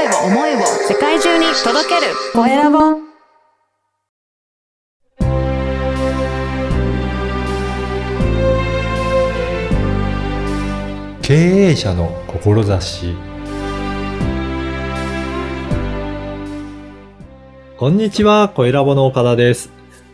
声を思いを世界中に届けるコエラボ経営者の志こんにちは、コエラボの岡田です。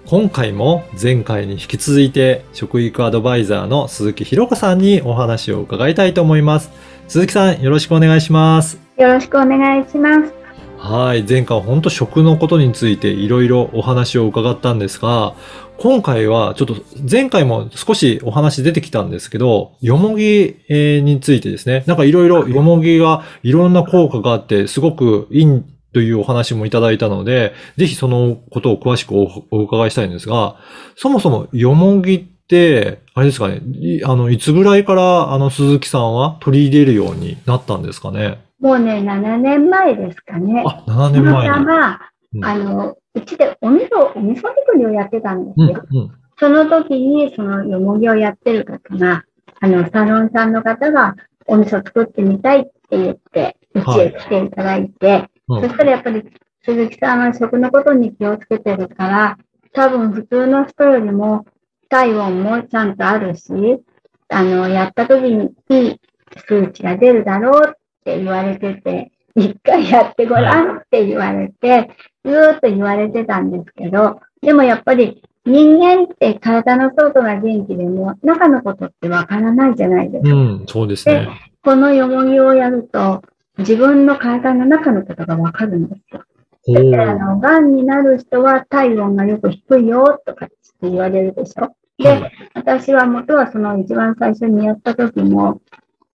今回も前回に引き続いて食育アドバイザーの鈴木ひろ子さんにお話を伺いたいと思います。鈴木さん、よろしくお願いします。よろしくお願いします。はい。前回は本当食のことについていろいろお話を伺ったんですが、今回はちょっと前回も少しお話出てきたんですけど、よもぎえーについてですね。なんかいろいろよもぎがいろんな効果があってすごくいいというお話もいただいたので、ぜひそのことを詳しくおお伺いしたいんですが、そもそもよもぎって、あれですかね、いあの、いつぐらいからあの鈴木さんは取り入れるようになったんですかね？もうね、7年前ですかね。あ、7年たま前に。たま、うんあの、うちでお味噌、お味噌作りをやってたんですうん、よ。うん。その時に、そのよもぎをやってる方が、あの、サロンさんの方がお味噌作ってみたいって言って、うちへ来ていただいて、うんそしたらやっぱり鈴木さんは食のことに気をつけてるから、多分普通の人よりも体温もちゃんとあるし、あの、やった時にいい数値が出るだろうって言われてて、一回やってごらんって言われて、ずーっと言われてたんですけど、でもやっぱり人間って体の外が元気でも中のことってわからないじゃないですか。うん、そうですね。このよもぎをやると、自分の体の中のことがわかるんですよ。おだから、あーの、癌になる人は体温がよく低いよとかって言われるでしょ？で、はい私は元はその一番最初にやった時も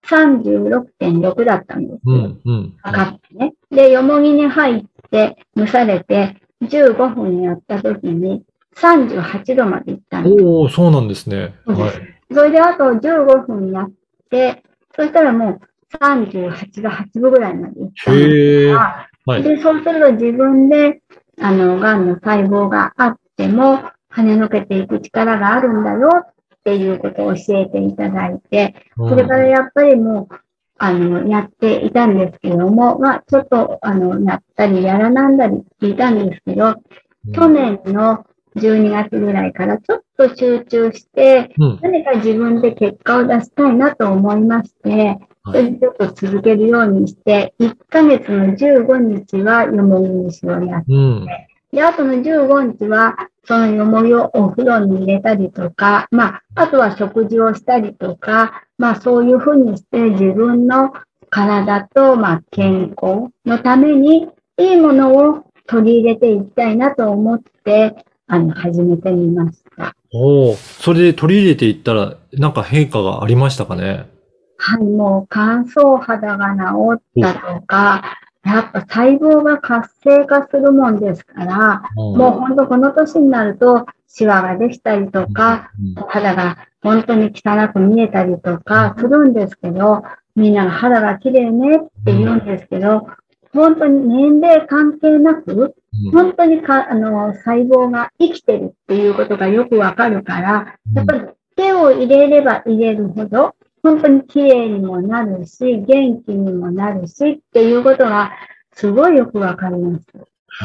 36.6だったんですよ。うん、うん。測ってね。で、よもぎに入って蒸されて15分やった時に38度まで行ったんです。おおそうなんですね。はい。それであと15分やって、そしたらもう38が8分ぐらいまで行ったんですへえ。が、はい。で、そうすると自分で、あの、癌の細胞があっても、跳ねのけていく力があるんだよっていうことを教えていただいて、それからやっぱりもう、あの、やっていたんですけども、まあ、ちょっと、あの、やったりやらなんだりっていたんですけど、うん去年の12月ぐらいからちょっと集中して、うん。何か自分で結果を出したいなと思いまして、そはい。れでちょっと続けるようにして、1ヶ月の15日はよもぎ虫をやっうん。で、あとの15日は、そのよもぎをお風呂に入れたりとか、まあ、あとは食事をしたりとか、まあ、そういうふうにして自分の体と、まあ、健康のために、いいものを取り入れていきたいなと思って、あの、始めてみました。おおそれで取り入れていったら、なんか変化がありましたかね？はい、もう乾燥肌が治ったとか、やっぱ細胞が活性化するもんですから、もう本当この年になると、シワができたりとか、うん肌が本当に汚く見えたりとかするんですけど、みんなが肌が綺麗ねって言うんですけど、本当に年齢関係なく、うん。本当にかあの細胞が生きてるっていうことがよくわかるから、やっぱり手を入れれば入れるほど、本当に綺麗にもなるし、元気にもなるしっていうことがすごいよくわかります。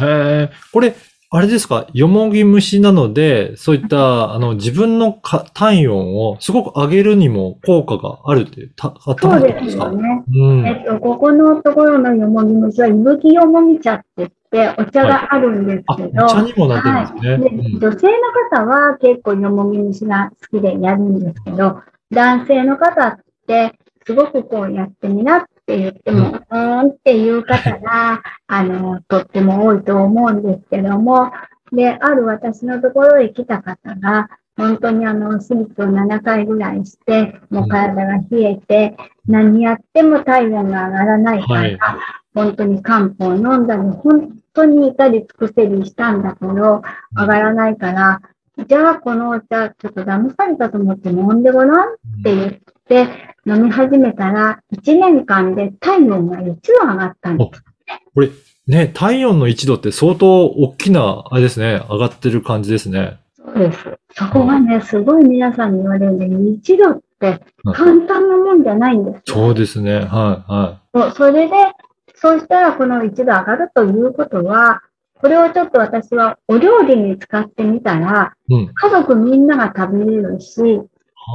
へえ。これ、あれですか？よもぎ虫なので、そういった、あの、自分のか体温をすごく上げるにも効果があるっていう、た、あったそうんですよね。うん。えっと、ここのところのよもぎ虫は、いぶきよもぎ茶って言って、お茶があるんですあ、けど、お茶にもなってるんですね。はい、で女性の方は結構よもぎ虫が好きでやるんですけど、男性の方って、すごくこうやってみなって言っても、うーんっていう方が、あの、とっても多いと思うんですけども、で、ある私のところへ来た方が、本当にあの、手術を7回ぐらいして、もう体が冷えて、何やっても体温が上がらないから、はい。本当に漢方を飲んだり、本当に至り尽くせりしたんだけど、上がらないから、じゃあこのお茶、ちょっと騙されたと思って飲んでごらんって言って、飲み始めたら、1年間で体温が1度上がったんです。これ、ね、体温の1度って相当大きな、あれですね、上がってる感じですね。そうです。そこがね、すごい皆さんに言われるんで、1度って簡単なもんじゃないんですよ。そうですね。はい、はそうそれで、そうしたらこの一度上がるということは、これをちょっと私はお料理に使ってみたら、うん。家族みんなが食べれるし、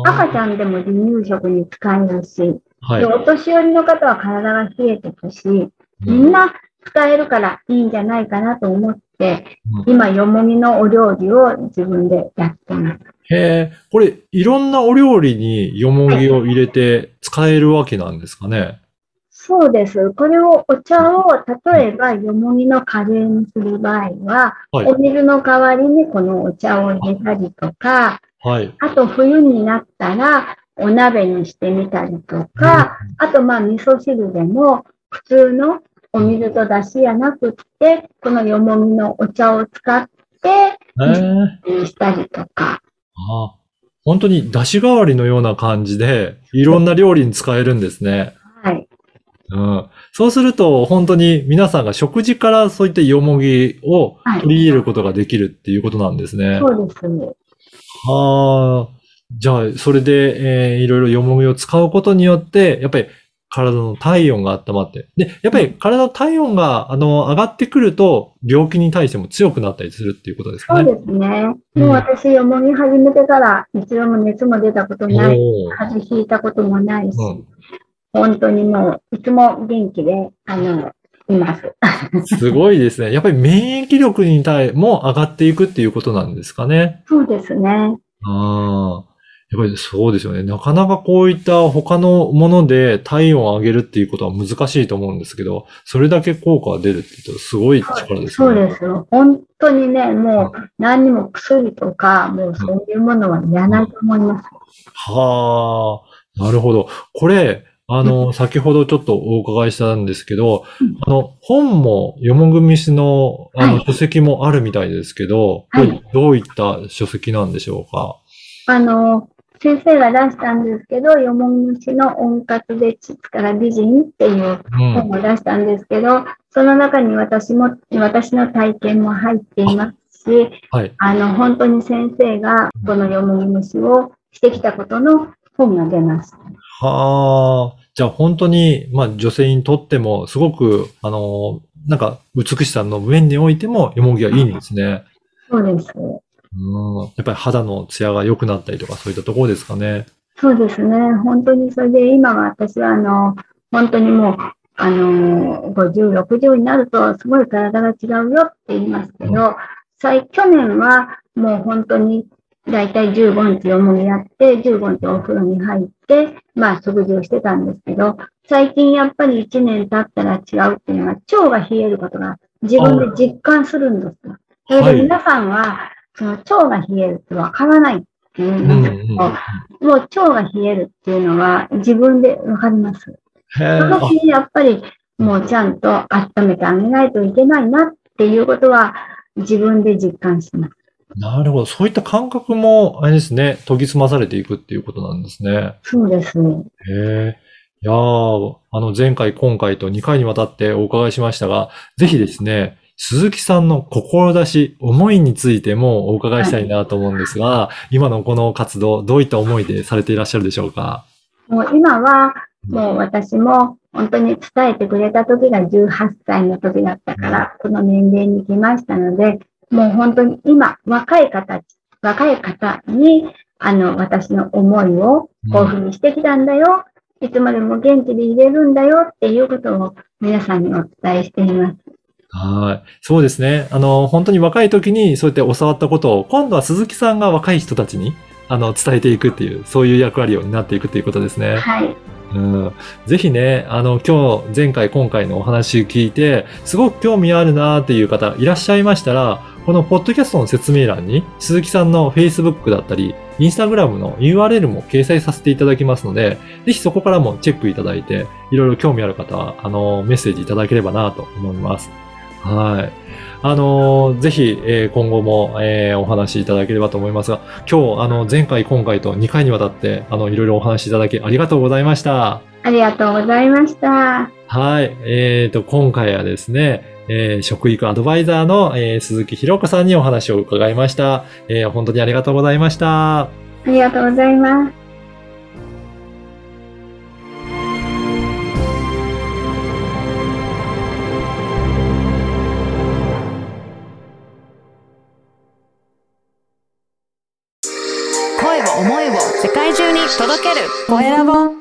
赤ちん。ゃんでも離乳食に使えるし、はいで。お年寄りの方は体が冷えてくし、みんな使えるからいいんじゃないかなと思って、うん今、よもぎのお料理を自分でやってます。へえ、これ、いろんなお料理によもぎを入れて使えるわけなんですかね？そうです。これを、お茶を、例えば、よもぎのカレーにする場合は、はいお水の代わりにこのお茶を入れたりとか、はい。あと冬になったらお鍋にしてみたりとか、あとまあ味噌汁でも普通のお水と出汁やなくって、このよもぎのお茶を使ってしたりとか。あ本当に出汁代わりのような感じで、いろんな料理に使えるんですね。はい。うん。そうすると、本当に皆さんが食事からそういったよもぎをはい取り入れることができるっていうことなんですね。そうですね。はあ。じゃあ、それで、えーいろいろよもぎを使うことによって、やっぱり体の体温が温まって。で、やっぱり体の体温が、あの、上がってくると、病気に対しても強くなったりするっていうことですかね。そうですね。もう私、よもぎ始めてから一度も熱も出たことない。風邪ひいたこともないし、うん本当にもういつも元気で、あの、います。すごいですね。やっぱり免疫力に対も上がっていくっていうことなんですかね。そうですね。ああ。やっぱりそうですよね。なかなかこういった他のもので体温を上げるっていうことは難しいと思うんですけど、それだけ効果が出るって言うとすごい力ですね。そうですよ。本当にね、もう何にも薬とか、もうそういうものはいらないと思います。はあ。なるほど。これ、あの、先ほどちょっとお伺いしたんですけどうん、あの、本も、よもぐみしの、あの、はい書籍もあるみたいですけど、はいどういった書籍なんでしょうか？あの、先生が出したんですけど、よもぎ虫の温活で膣から美人っていううん。本を出したんですけど、その中に私も、私の体験も入っていますし、はい。あの、本当に先生がこのよもぎ虫をしてきたことの本が出ました。はあ。じゃあ本当に、まあ女性にとっても、すごく、あの、なんか、美しさの面においても、よもぎはいいんですね。そうです。うん。やっぱり肌のツヤが良くなったりとか、そういったところですかね。そうですね。本当にそれで今は私はあの、本当にもう、あの、50、60になるとすごい体が違うよって言いますけど、最去年はもう本当にだいたい15日よもぎやって、15日お風呂に入って、まあ食事をしてたんですけど、最近やっぱり1年経ったら違うっていうのは、腸が冷えることが自分で実感するんですよ。それはいで皆さんは、その腸が冷えるってわからないっていうんうんですけど、もう腸が冷えるっていうのは自分でわかります。その時にやっぱりもうちゃんと温めてあげないといけないなっていうことは自分で実感します。なるほど。そういった感覚も、あれですね、研ぎ澄まされていくっていうことなんですね。そうですね。へえ。いやー、あの、前回、今回と2回にわたってお伺いしましたが、ぜひですね、鈴木さんの志、思いについてもお伺いしたいなと思うんですが、今のこの活動、どういった思いでされていらっしゃるでしょうか？もう今はもう私も本当に伝えてくれた時が18歳の時だったから、この年齢に来ましたので、もう本当に今、若い方、若い方に、あの、私の思いをこういうふうにしてきたんだよ。いつまでも元気でいれるんだよっていうことを皆さんにお伝えしています。はい。そうですね。あの、本当に若い時にそうやって教わったことを、今度は鈴木さんが若い人たちに、あの、伝えていくっていう、そういう役割を担っていくっていうことですね。はい。うん、ぜひね、あの、今日、前回、今回のお話聞いて、すごく興味あるなーっていう方いらっしゃいましたら、このポッドキャストの説明欄に、鈴木さんの Facebook だったり、Instagram の URL も掲載させていただきますので、ぜひそこからもチェックいただいて、いろいろ興味ある方は、あの、メッセージいただければなと思います。はい。あの、ぜひ、えー今後も、えーお話しいただければと思いますが、今日、あの、前回、今回と2回にわたって、あの、いろいろお話しいただきありがとうございました。ありがとうございました。はい。えっ、と、今回はですね、えー、食育アドバイザーの、えー、鈴木ひろ子さんにお話を伺いました、えー。本当にありがとうございました。ありがとうございます。声を思いを世界中に届ける。声ラボ。